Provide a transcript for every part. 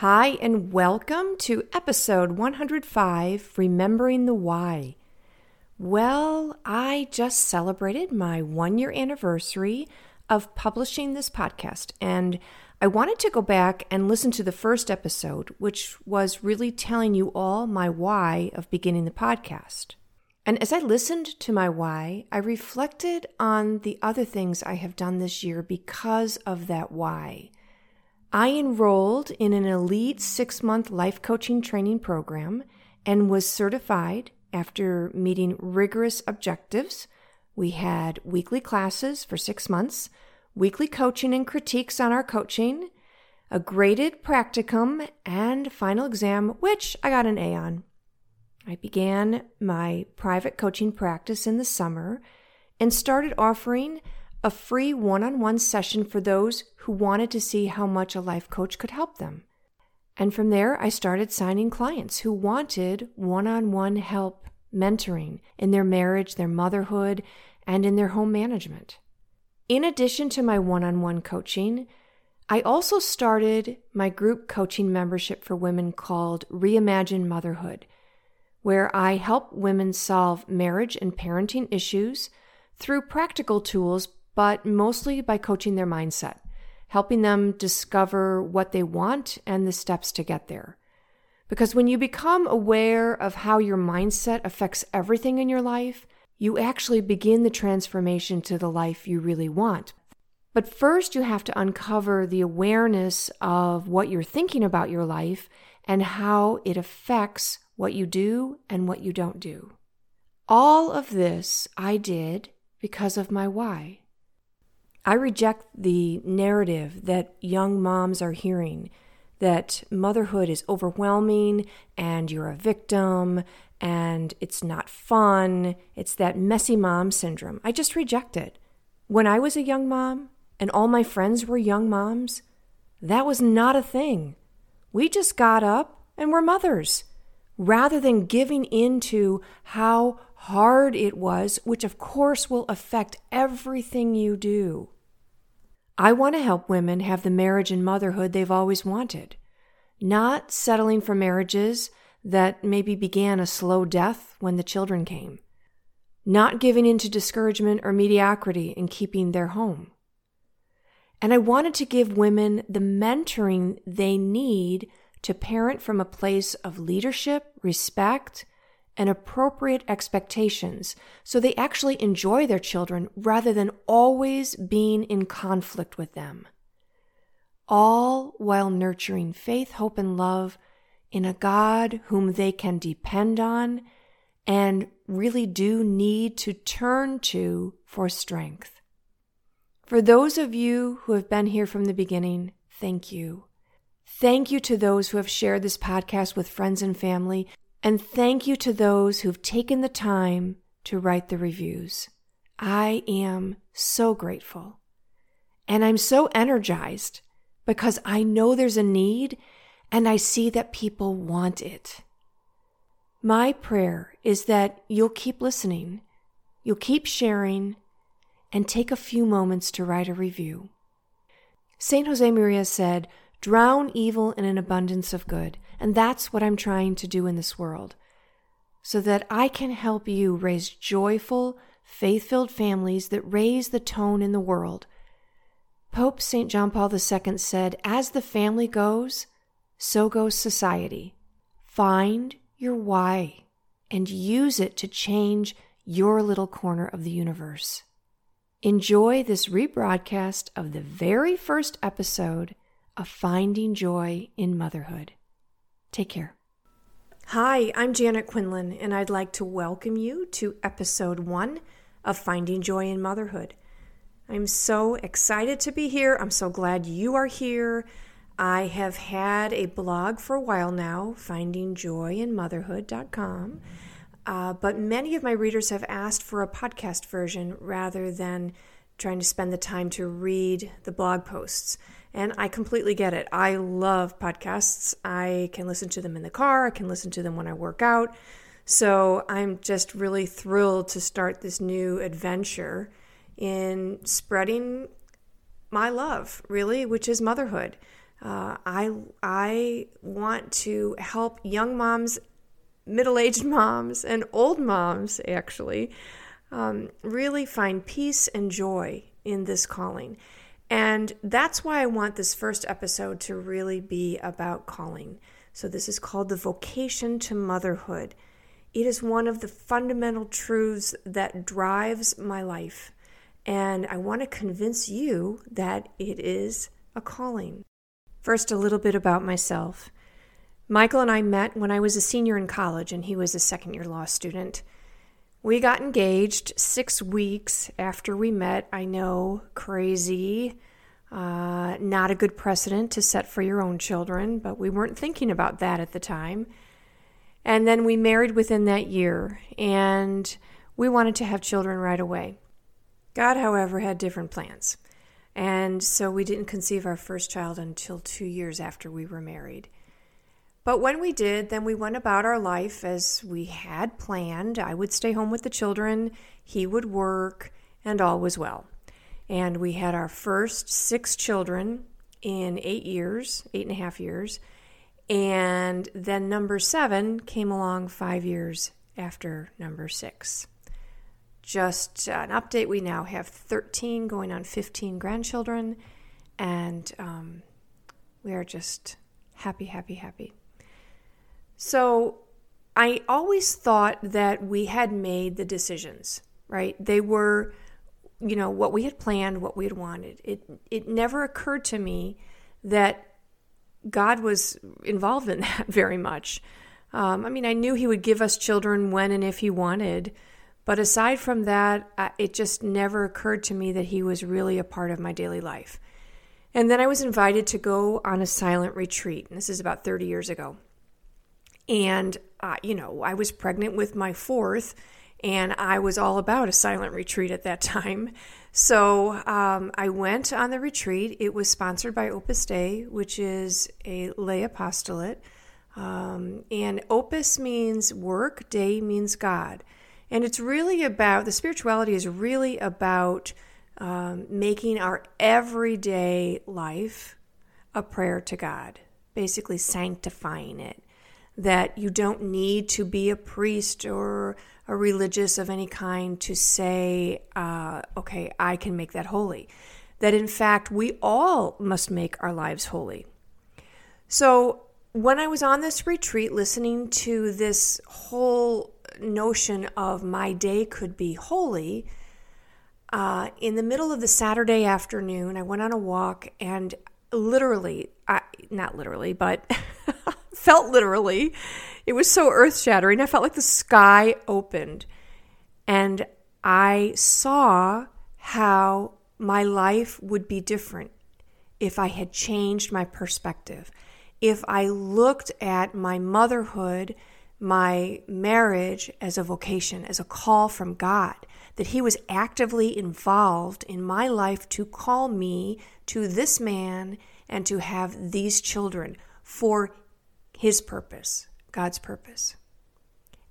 Hi, and welcome to episode 105 Remembering the Why. Well, I just celebrated my one year anniversary of publishing this podcast, and I wanted to go back and listen to the first episode, which was really telling you all my why of beginning the podcast. And as I listened to my why, I reflected on the other things I have done this year because of that why. I enrolled in an elite six month life coaching training program and was certified after meeting rigorous objectives. We had weekly classes for six months, weekly coaching and critiques on our coaching, a graded practicum, and final exam, which I got an A on. I began my private coaching practice in the summer and started offering a free one on one session for those who wanted to see how much a life coach could help them. And from there, I started signing clients who wanted one on one help mentoring in their marriage, their motherhood, and in their home management. In addition to my one on one coaching, I also started my group coaching membership for women called Reimagine Motherhood where I help women solve marriage and parenting issues through practical tools, but mostly by coaching their mindset, helping them discover what they want and the steps to get there. Because when you become aware of how your mindset affects everything in your life, you actually begin the transformation to the life you really want. But first, you have to uncover the awareness of what you're thinking about your life and how it affects what you do and what you don't do. All of this I did because of my why. I reject the narrative that young moms are hearing that motherhood is overwhelming and you're a victim and it's not fun. It's that messy mom syndrome. I just reject it. When I was a young mom and all my friends were young moms, that was not a thing. We just got up and were mothers rather than giving in to how hard it was, which of course will affect everything you do. I want to help women have the marriage and motherhood they've always wanted, not settling for marriages that maybe began a slow death when the children came, not giving in to discouragement or mediocrity in keeping their home. And I wanted to give women the mentoring they need to parent from a place of leadership, respect, and appropriate expectations so they actually enjoy their children rather than always being in conflict with them. All while nurturing faith, hope, and love in a God whom they can depend on and really do need to turn to for strength. For those of you who have been here from the beginning, thank you. Thank you to those who have shared this podcast with friends and family, and thank you to those who've taken the time to write the reviews. I am so grateful. And I'm so energized because I know there's a need and I see that people want it. My prayer is that you'll keep listening, you'll keep sharing, and take a few moments to write a review. St. Josemaria said, Drown evil in an abundance of good. And that's what I'm trying to do in this world. So that I can help you raise joyful, faith filled families that raise the tone in the world. Pope St. John Paul II said, As the family goes, so goes society. Find your why and use it to change your little corner of the universe. Enjoy this rebroadcast of the very first episode of finding joy in motherhood. Take care. Hi, I'm Janet Quinlan, and I'd like to welcome you to episode one of Finding Joy in Motherhood. I'm so excited to be here. I'm so glad you are here. I have had a blog for a while now, findingjoyinmotherhood.com. Uh, but many of my readers have asked for a podcast version rather than trying to spend the time to read the blog posts. And I completely get it. I love podcasts. I can listen to them in the car, I can listen to them when I work out. So I'm just really thrilled to start this new adventure in spreading my love, really, which is motherhood. Uh, I I want to help young moms, middle-aged moms, and old moms actually um, really find peace and joy in this calling. And that's why I want this first episode to really be about calling. So, this is called the vocation to motherhood. It is one of the fundamental truths that drives my life. And I want to convince you that it is a calling. First, a little bit about myself. Michael and I met when I was a senior in college, and he was a second year law student. We got engaged six weeks after we met. I know, crazy, uh, not a good precedent to set for your own children, but we weren't thinking about that at the time. And then we married within that year, and we wanted to have children right away. God, however, had different plans. And so we didn't conceive our first child until two years after we were married. But when we did, then we went about our life as we had planned. I would stay home with the children, he would work, and all was well. And we had our first six children in eight years, eight and a half years. And then number seven came along five years after number six. Just an update we now have 13 going on 15 grandchildren, and um, we are just happy, happy, happy. So I always thought that we had made the decisions, right? They were, you know, what we had planned, what we had wanted. It it never occurred to me that God was involved in that very much. Um, I mean, I knew He would give us children when and if He wanted, but aside from that, it just never occurred to me that He was really a part of my daily life. And then I was invited to go on a silent retreat. And this is about 30 years ago. And, uh, you know, I was pregnant with my fourth, and I was all about a silent retreat at that time. So um, I went on the retreat. It was sponsored by Opus Dei, which is a lay apostolate. Um, and Opus means work, Dei means God. And it's really about, the spirituality is really about um, making our everyday life a prayer to God, basically sanctifying it that you don't need to be a priest or a religious of any kind to say, uh, okay, I can make that holy. That in fact, we all must make our lives holy. So, when I was on this retreat listening to this whole notion of my day could be holy, uh, in the middle of the Saturday afternoon, I went on a walk and literally, I, not literally, but felt literally. It was so earth shattering. I felt like the sky opened. And I saw how my life would be different if I had changed my perspective. If I looked at my motherhood, my marriage as a vocation, as a call from God, that He was actively involved in my life to call me to this man and to have these children for his purpose, God's purpose.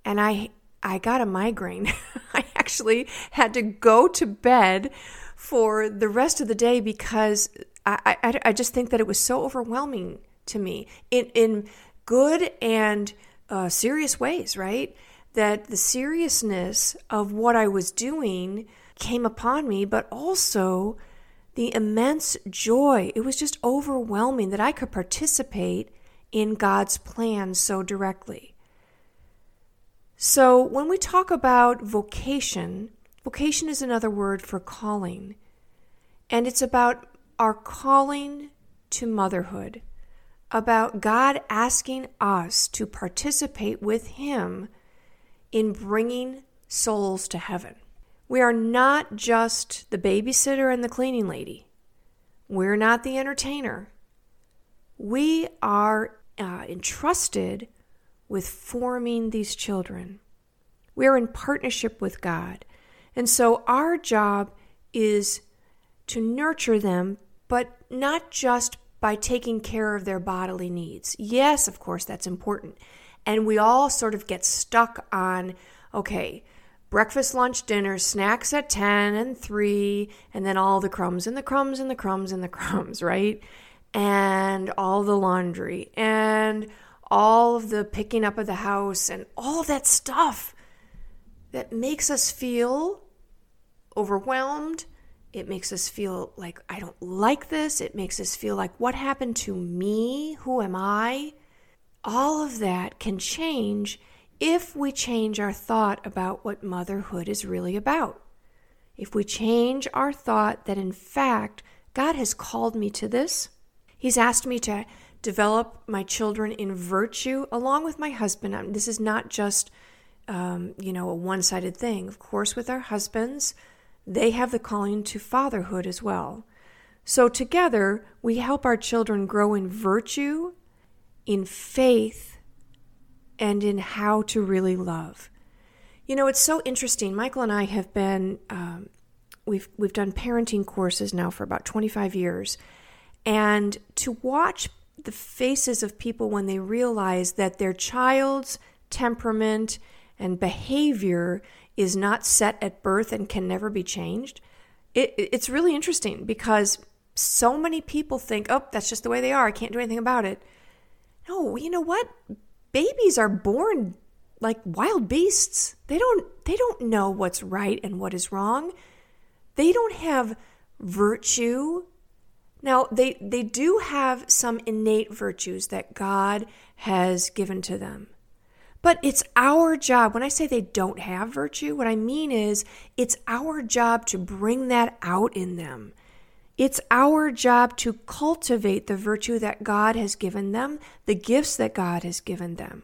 And I I got a migraine. I actually had to go to bed for the rest of the day because I, I, I just think that it was so overwhelming to me in, in good and uh, serious ways, right? That the seriousness of what I was doing came upon me, but also the immense joy. It was just overwhelming that I could participate in God's plan so directly. So, when we talk about vocation, vocation is another word for calling, and it's about our calling to motherhood, about God asking us to participate with Him in bringing souls to heaven. We are not just the babysitter and the cleaning lady. We're not the entertainer. we are uh, entrusted with forming these children. We are in partnership with God. And so our job is to nurture them, but not just by taking care of their bodily needs. Yes, of course, that's important. And we all sort of get stuck on okay, breakfast, lunch, dinner, snacks at 10 and 3, and then all the crumbs and the crumbs and the crumbs and the crumbs, right? And all the laundry and all of the picking up of the house and all that stuff that makes us feel overwhelmed. It makes us feel like I don't like this. It makes us feel like what happened to me? Who am I? All of that can change if we change our thought about what motherhood is really about. If we change our thought that, in fact, God has called me to this, He's asked me to develop my children in virtue along with my husband. Um, this is not just, um, you know, a one sided thing. Of course, with our husbands, they have the calling to fatherhood as well. So, together, we help our children grow in virtue, in faith, and in how to really love. You know, it's so interesting. Michael and I have been um, we've we've done parenting courses now for about 25 years, and to watch the faces of people when they realize that their child's temperament and behavior is not set at birth and can never be changed. It, it's really interesting because so many people think, oh, that's just the way they are. I can't do anything about it. No, you know what? babies are born like wild beasts. They don't they don't know what's right and what is wrong. They don't have virtue. Now, they they do have some innate virtues that God has given to them. But it's our job. When I say they don't have virtue, what I mean is it's our job to bring that out in them. It's our job to cultivate the virtue that God has given them, the gifts that God has given them.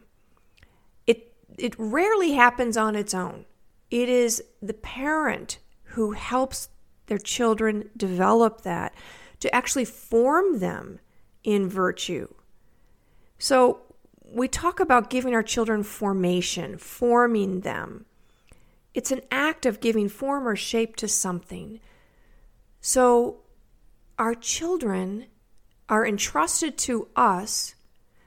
It, it rarely happens on its own. It is the parent who helps their children develop that, to actually form them in virtue. So we talk about giving our children formation, forming them. It's an act of giving form or shape to something. So our children are entrusted to us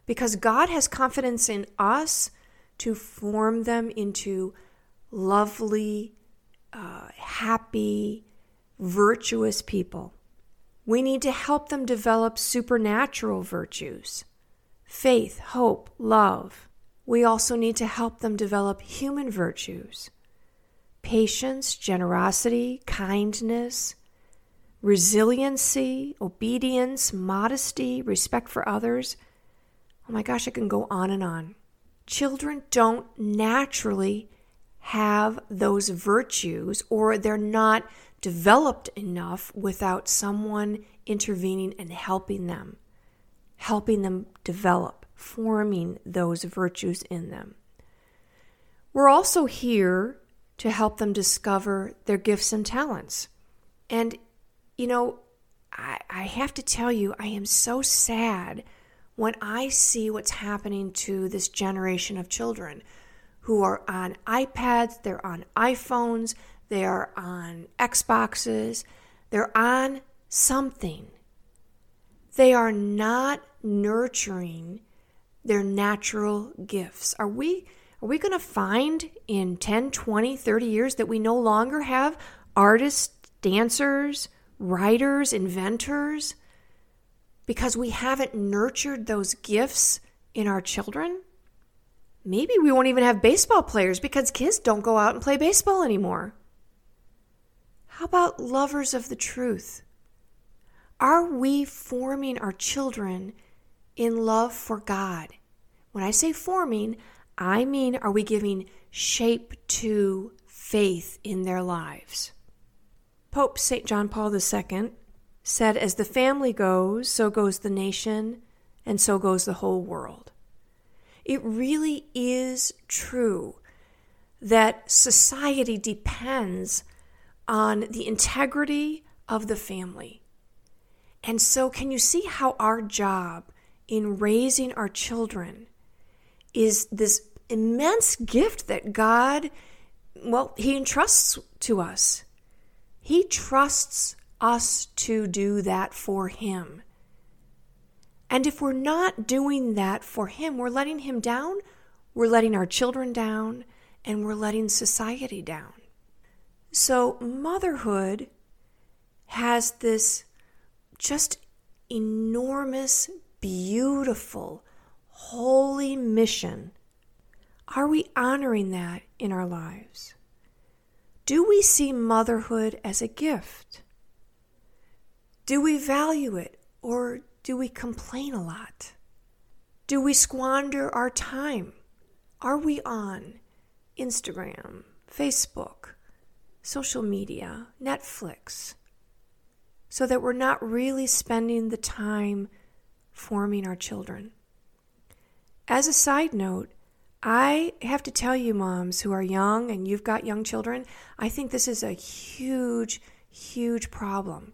because God has confidence in us to form them into lovely, uh, happy, virtuous people. We need to help them develop supernatural virtues faith, hope, love. We also need to help them develop human virtues patience, generosity, kindness, resiliency, obedience, modesty, respect for others. Oh my gosh, I can go on and on. Children don't naturally have those virtues, or they're not developed enough without someone intervening and helping them, helping them develop, forming those virtues in them. We're also here to help them discover their gifts and talents. And you know, I, I have to tell you, I am so sad when I see what's happening to this generation of children who are on iPads, they're on iPhones, they are on Xboxes, they're on something. They are not nurturing their natural gifts. Are we are we going to find in 10, 20, 30 years that we no longer have artists, dancers, writers, inventors, because we haven't nurtured those gifts in our children? Maybe we won't even have baseball players because kids don't go out and play baseball anymore. How about lovers of the truth? Are we forming our children in love for God? When I say forming, I mean, are we giving shape to faith in their lives? Pope St. John Paul II said, As the family goes, so goes the nation, and so goes the whole world. It really is true that society depends on the integrity of the family. And so, can you see how our job in raising our children is this immense gift that God, well, He entrusts to us. He trusts us to do that for Him. And if we're not doing that for Him, we're letting Him down, we're letting our children down, and we're letting society down. So, motherhood has this just enormous, beautiful, holy mission. Are we honoring that in our lives? Do we see motherhood as a gift? Do we value it or do we complain a lot? Do we squander our time? Are we on Instagram, Facebook, social media, Netflix, so that we're not really spending the time forming our children. As a side note, I have to tell you, moms who are young and you've got young children, I think this is a huge, huge problem.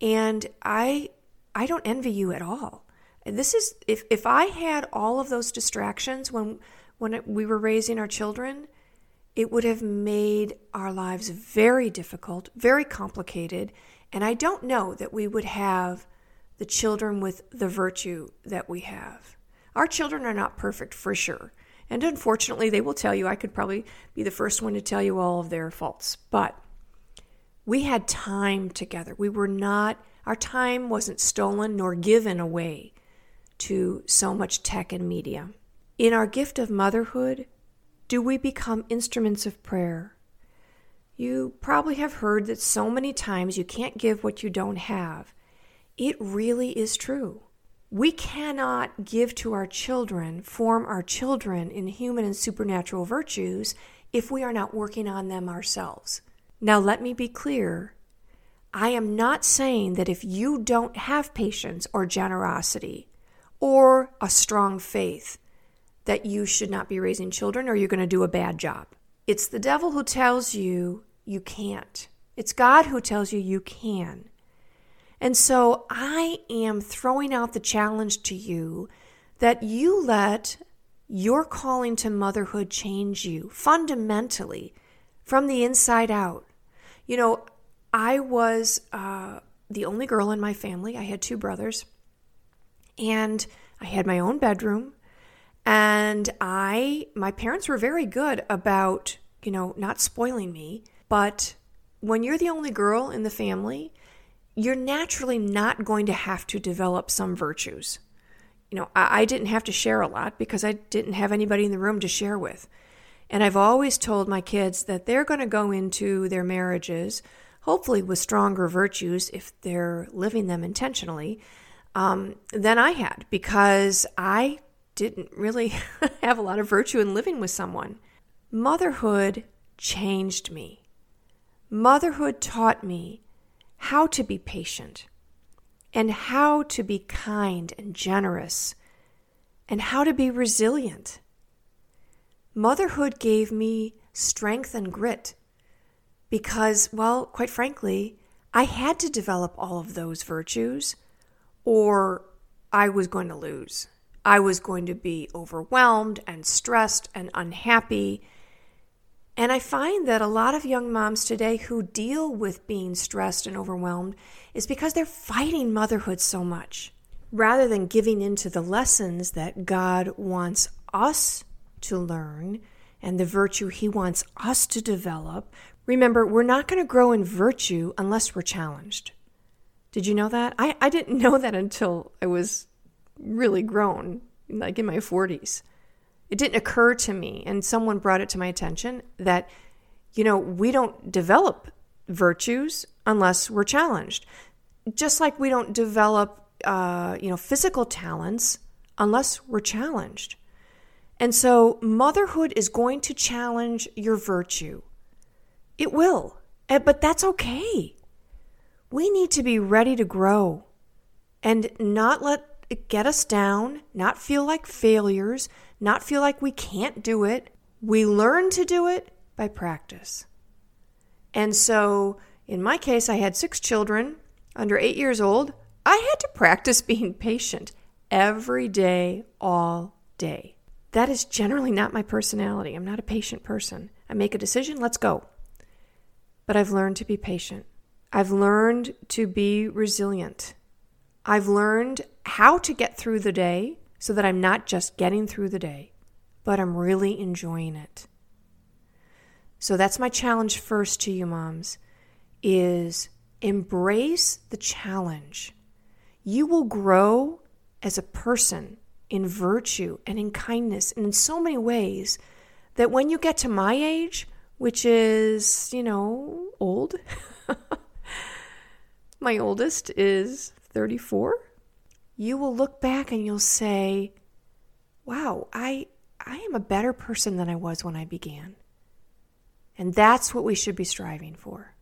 And I I don't envy you at all. This is if if I had all of those distractions when when we were raising our children, it would have made our lives very difficult, very complicated, and I don't know that we would have the children with the virtue that we have. Our children are not perfect for sure. And unfortunately, they will tell you, I could probably be the first one to tell you all of their faults. But we had time together. We were not, our time wasn't stolen nor given away to so much tech and media. In our gift of motherhood, do we become instruments of prayer? You probably have heard that so many times you can't give what you don't have. It really is true. We cannot give to our children, form our children in human and supernatural virtues if we are not working on them ourselves. Now, let me be clear. I am not saying that if you don't have patience or generosity or a strong faith, that you should not be raising children or you're going to do a bad job. It's the devil who tells you you can't. It's God who tells you you can. And so I am throwing out the challenge to you that you let your calling to motherhood change you fundamentally from the inside out. You know, I was uh, the only girl in my family. I had two brothers, and I had my own bedroom. And I, my parents were very good about, you know, not spoiling me. But when you're the only girl in the family, you're naturally not going to have to develop some virtues. You know, I, I, didn't have to share a lot because I didn't have anybody in the room to share with. And I've always told my kids that they're going to go into their marriages, hopefully with stronger virtues if they're living them intentionally, um, than I had because I didn't really have a lot of virtue in living with someone. Motherhood changed me. Motherhood taught me how to be patient and how to be kind and generous and how to be resilient. Motherhood gave me strength and grit because, well, quite frankly, I had to develop all of those virtues or I was going to lose. I was going to be overwhelmed and stressed and unhappy and I find that a lot of young moms today who deal with being stressed and overwhelmed is because they're fighting motherhood so much rather than giving into the lessons that God wants us to learn and the virtue He wants us to develop. Remember, we're not going to grow in virtue unless we're challenged. Did you know that? I, I didn't know that until I was really grown, like in my 40s. It didn't occur to me, and someone brought it to my attention that, you know, we don't develop virtues unless we're challenged. Just like we don't develop, uh, you know, physical talents unless we're challenged. And so motherhood is going to challenge your virtue. It will, eh, but that's okay. We need to be ready to grow and not let get us down, not feel like failures, not feel like we can't do it. We learn to do it by practice. And so, in my case, I had six children under eight years old. I had to practice being patient every day, all day. That is generally not my personality. I'm not a patient person. I make a decision, let's go. But I've learned to be patient. I've learned to be resilient. I've learned how to get through the day so that I'm not just getting through the day, but I'm really enjoying it. So that's my challenge first to you moms is embrace the challenge. You will grow as a person in virtue and in kindness and in so many ways that when you get to my age, which is, you know, old, my oldest is 34, you will look back and you'll say, wow, I, I am a better person than I was when I began. And that's what we should be striving for.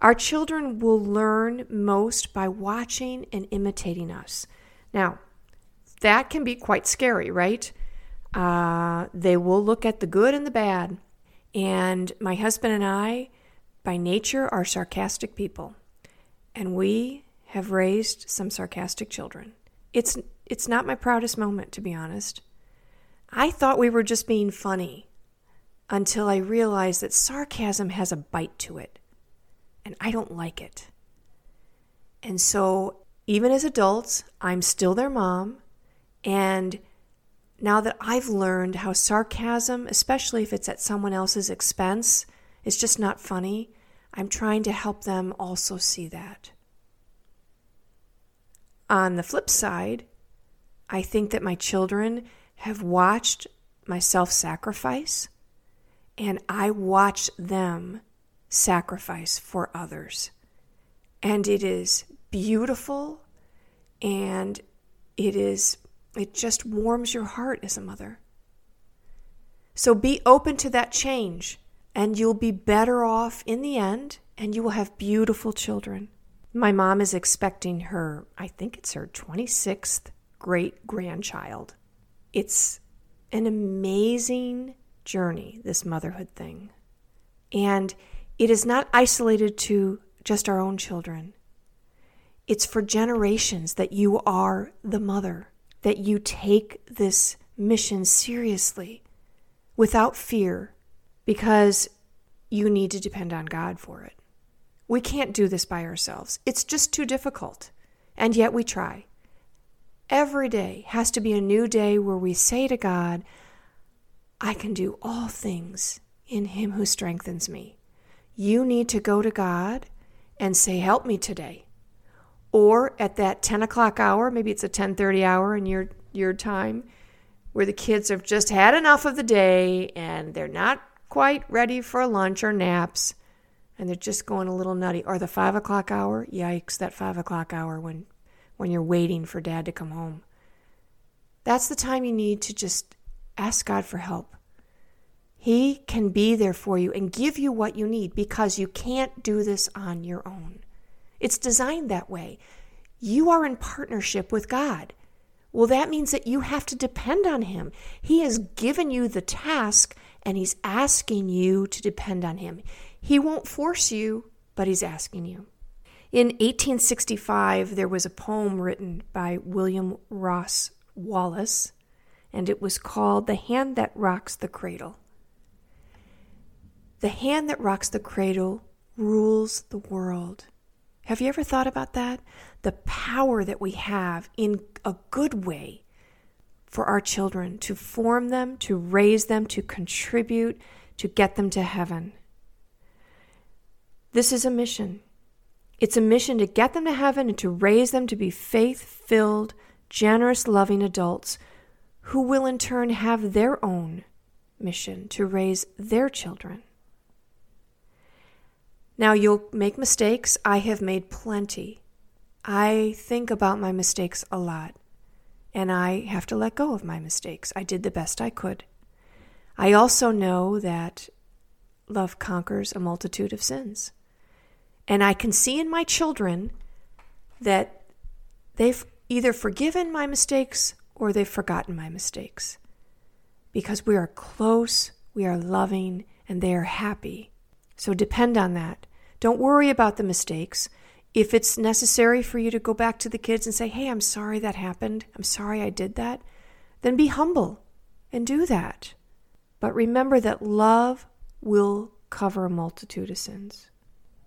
Our children will learn most by watching and imitating us. Now, that can be quite scary, right? Uh, they will look at the good and the bad. And my husband and I, by nature, are sarcastic people. And we have raised some sarcastic children. It's, it's not my proudest moment, to be honest. I thought we were just being funny until I realized that sarcasm has a bite to it. And I don't like it. And so, even as adults, I'm still their mom. And now that I've learned how sarcasm, especially if it's at someone else's expense, is just not funny, I'm trying to help them also see that. On the flip side, I think that my children have watched my self sacrifice and I watch them sacrifice for others. And it is beautiful and it is it just warms your heart as a mother. So be open to that change and you'll be better off in the end and you will have beautiful children. My mom is expecting her, I think it's her 26th great grandchild. It's an amazing journey, this motherhood thing. And it is not isolated to just our own children. It's for generations that you are the mother, that you take this mission seriously without fear because you need to depend on God for it. We can't do this by ourselves. It's just too difficult. And yet we try. Every day has to be a new day where we say to God, I can do all things in Him who strengthens me. You need to go to God and say, Help me today. Or at that 10 o'clock hour, maybe it's a 1030 hour in your, your time, where the kids have just had enough of the day and they're not quite ready for lunch or naps and they're just going a little nutty. Or the five o'clock hour, yikes, that five o'clock hour when, when you're waiting for dad to come home. That's the time you need to just ask God for help. He can be there for you and give you what you need because you can't do this on your own. It's designed that way. You are in partnership with God. Well, that means that you have to depend on Him. He has given you the task and He's asking you to depend on Him. He won't force you, but he's asking you. In 1865, there was a poem written by William Ross Wallace, and it was called The Hand That Rocks the Cradle. The hand that rocks the cradle rules the world. Have you ever thought about that? The power that we have in a good way for our children to form them, to raise them, to contribute, to get them to heaven. This is a mission. It's a mission to get them to heaven and to raise them to be faith filled, generous, loving adults who will in turn have their own mission to raise their children. Now, you'll make mistakes. I have made plenty. I think about my mistakes a lot, and I have to let go of my mistakes. I did the best I could. I also know that love conquers a multitude of sins. And I can see in my children that they've either forgiven my mistakes or they've forgotten my mistakes. Because we are close, we are loving, and they are happy. So depend on that. Don't worry about the mistakes. If it's necessary for you to go back to the kids and say, hey, I'm sorry that happened, I'm sorry I did that, then be humble and do that. But remember that love will cover a multitude of sins.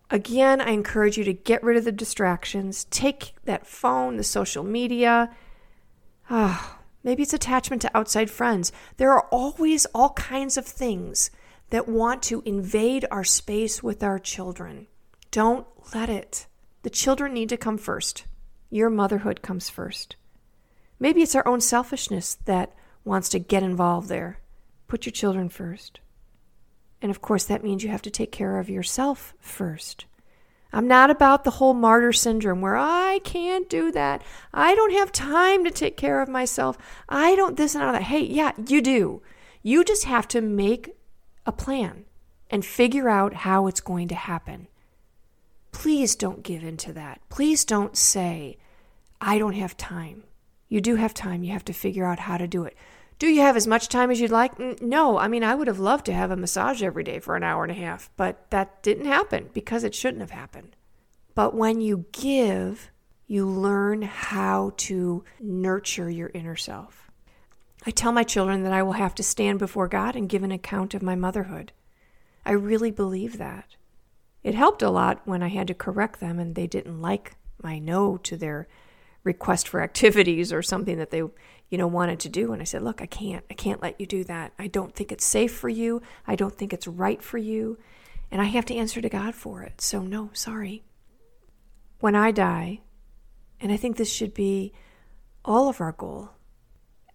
Again, I encourage you to get rid of the distractions. Take that phone, the social media. Ah, maybe it's attachment to outside friends. There are always all kinds of things that want to invade our space with our children. Don't let it. The children need to come first. Your motherhood comes first. Maybe it's our own selfishness that wants to get involved there. Put your children first. And of course, that means you have to take care of yourself first. I'm not about the whole martyr syndrome where I can't do that. I don't have time to take care of myself. I don't this and all that. Hey, yeah, you do. You just have to make a plan and figure out how it's going to happen. Please don't give in to that. Please don't say, I don't have time. You do have time. You have to figure out how to do it. Do you have as much time as you'd like? No. I mean, I would have loved to have a massage every day for an hour and a half, but that didn't happen because it shouldn't have happened. But when you give, you learn how to nurture your inner self. I tell my children that I will have to stand before God and give an account of my motherhood. I really believe that. It helped a lot when I had to correct them and they didn't like my no to their request for activities or something that they, you know, wanted to do and I said, "Look, I can't. I can't let you do that. I don't think it's safe for you. I don't think it's right for you, and I have to answer to God for it. So no, sorry." When I die, and I think this should be all of our goal,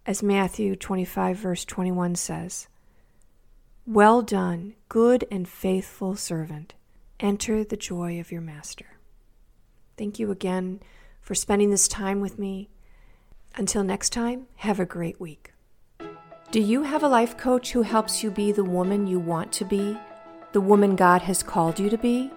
as Matthew 25 verse 21 says, "Well done, good and faithful servant." enter the joy of your master. Thank you again for spending this time with me. Until next time, have a great week. Do you have a life coach who helps you be the woman you want to be, the woman God has called you to be?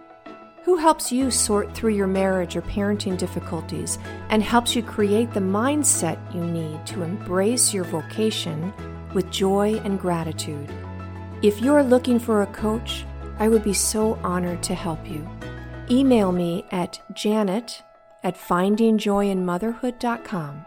Who helps you sort through your marriage or parenting difficulties and helps you create the mindset you need to embrace your vocation with joy and gratitude? If you're looking for a coach, I would be so honored to help you. Email me at janet at findingjoyinmotherhood.com